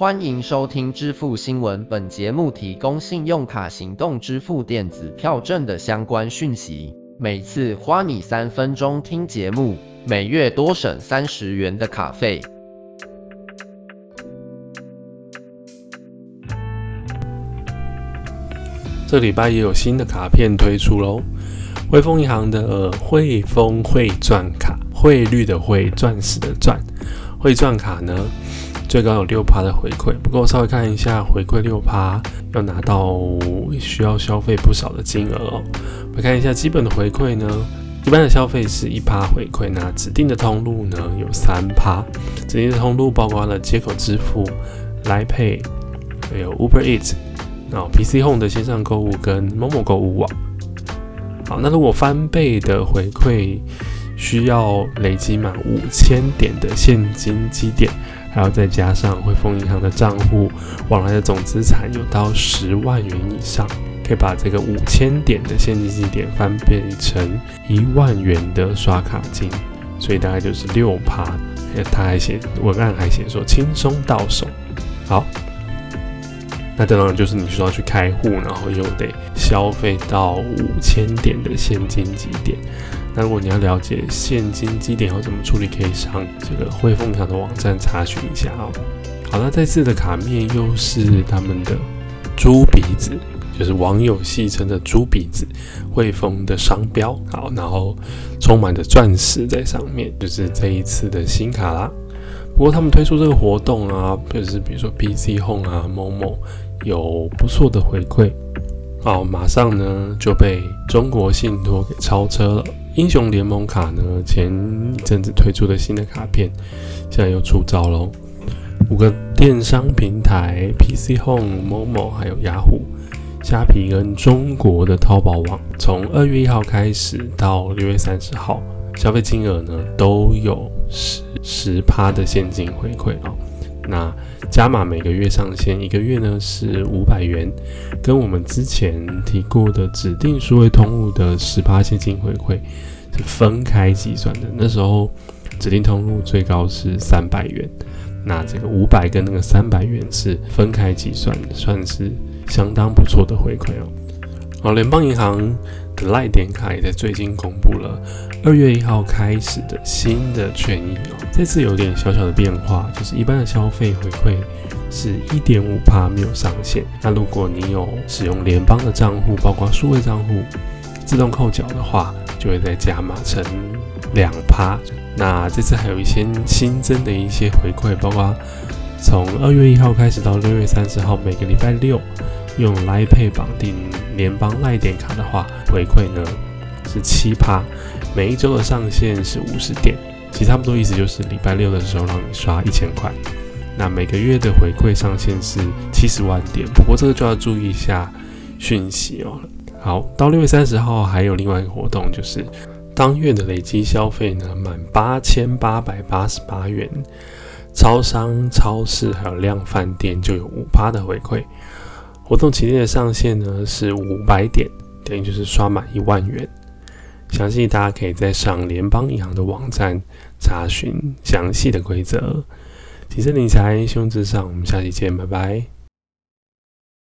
欢迎收听支付新闻，本节目提供信用卡行动支付电子票证的相关讯息。每次花你三分钟听节目，每月多省三十元的卡费。这礼拜也有新的卡片推出喽，汇丰银行的汇丰汇钻卡，汇率的汇，钻石的钻，汇钻卡呢？最高有六趴的回馈，不过稍微看一下回馈六趴要拿到需要消费不少的金额哦。我看一下基本的回馈呢，一般的消费是一趴回馈，那指定的通路呢有三趴，指定的通路包括了接口支付、来 Pay，还有 Uber Eats，然后 PC Home 的线上购物跟某某购物网。好，那如果翻倍的回馈需要累积满五千点的现金积点。还要再加上汇丰银行的账户往来的总资产有到十万元以上，可以把这个五千点的现金积点翻倍成一万元的刷卡金，所以大概就是六趴。他还写文案还写说轻松到手。好，那当然就是你需要去开户，然后又得消费到五千点的现金积点。那如果你要了解现金基点要怎么处理，可以上这个汇丰银行的网站查询一下哦。好那这次的卡面又是他们的猪鼻子，就是网友戏称的猪鼻子，汇丰的商标。好，然后充满着钻石在上面，就是这一次的新卡啦。不过他们推出这个活动啊，就是比如说 PC Home 啊、某某有不错的回馈，好，马上呢就被中国信托给超车了。英雄联盟卡呢？前一阵子推出的新的卡片，现在又出招喽。五个电商平台：PC Home、某某，还有雅虎、虾皮跟中国的淘宝网，从二月一号开始到六月三十号，消费金额呢都有十十趴的现金回馈哦。那加码每个月上限，一个月呢是五百元，跟我们之前提过的指定数位通路的十八现金回馈是分开计算的。那时候指定通路最高是三百元，那这个五百跟那个三百元是分开计算的，算是相当不错的回馈哦。好，联邦银行。赖点卡也在最近公布了二月一号开始的新的权益哦，这次有点小小的变化，就是一般的消费回馈是一点五帕没有上限，那如果你有使用联邦的账户，包括数位账户自动扣缴的话，就会再加码成两趴。那这次还有一些新增的一些回馈，包括从二月一号开始到六月三十号，每个礼拜六。用来配绑定联邦赖点卡的话，回馈呢是七趴，每一周的上限是五十点，其实差不多意思就是礼拜六的时候让你刷一千块，那每个月的回馈上限是七十万点，不过这个就要注意一下讯息哦。好，到六月三十号还有另外一个活动，就是当月的累积消费呢满八千八百八十八元，超商、超市还有量饭店就有五趴的回馈。活动期间的上限呢是五百点，等于就是刷满一万元。详细大家可以在上联邦银行的网站查询详细的规则。提升理财，胸至上，我们下期见，拜拜。